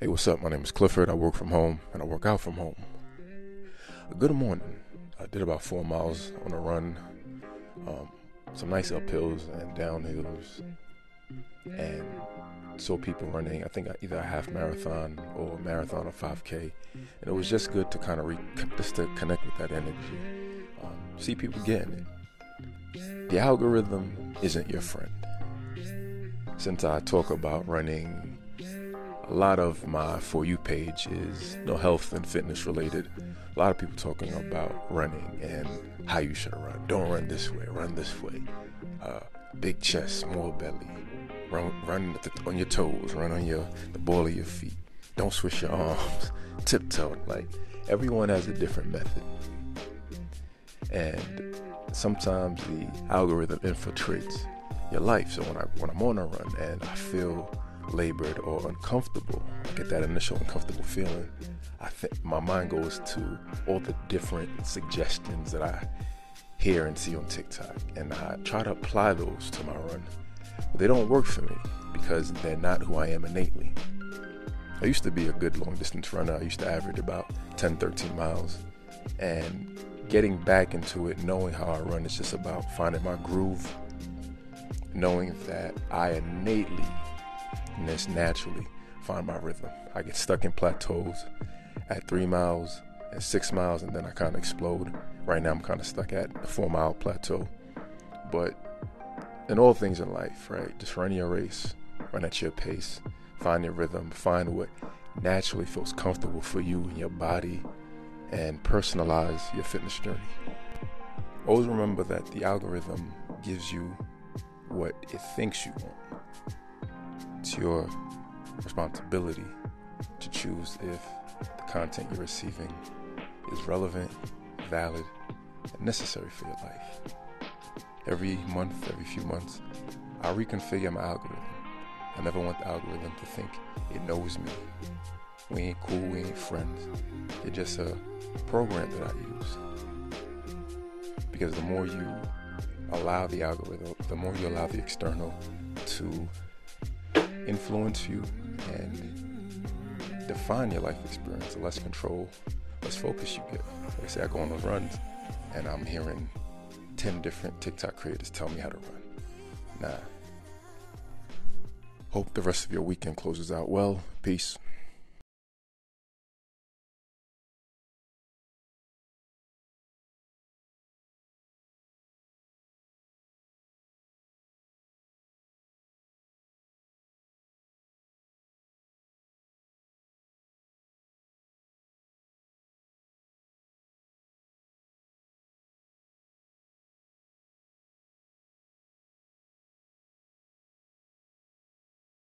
Hey, what's up? My name is Clifford. I work from home and I work out from home. Good morning. I did about four miles on a run, um, some nice uphills and downhills, and saw people running. I think either a half marathon or a marathon or 5K, and it was just good to kind of re- just to connect with that energy. Um, see people getting it. The algorithm isn't your friend. Since I talk about running a lot of my For You page is you know, health and fitness related. A lot of people talking about running and how you should run. Don't run this way, run this way. Uh, big chest, small belly. Run, run on your toes, run on your the ball of your feet. Don't switch your arms, tiptoe. Like everyone has a different method, and sometimes the algorithm infiltrates your life. So when I when I'm on a run and I feel labored or uncomfortable, I get that initial uncomfortable feeling, I think my mind goes to all the different suggestions that I hear and see on TikTok, and I try to apply those to my run. But they don't work for me because they're not who I am innately. I used to be a good long distance runner. I used to average about 10, 13 miles. And getting back into it, knowing how I run, is just about finding my groove, knowing that I innately just naturally find my rhythm. I get stuck in plateaus at three miles and six miles, and then I kind of explode. Right now, I'm kind of stuck at the four mile plateau. But in all things in life, right, just run your race, run at your pace, find your rhythm, find what naturally feels comfortable for you and your body, and personalize your fitness journey. Always remember that the algorithm gives you what it thinks you want it's your responsibility to choose if the content you're receiving is relevant, valid, and necessary for your life. Every month, every few months, I reconfigure my algorithm. I never want the algorithm to think it knows me. We ain't cool, we ain't friends. It's just a program that I use. Because the more you allow the algorithm, the more you allow the external to influence you and define your life experience, the less control, less focus you get. Like I say, I go on those runs and I'm hearing 10 different TikTok creators tell me how to run. Nah. Hope the rest of your weekend closes out well. Peace.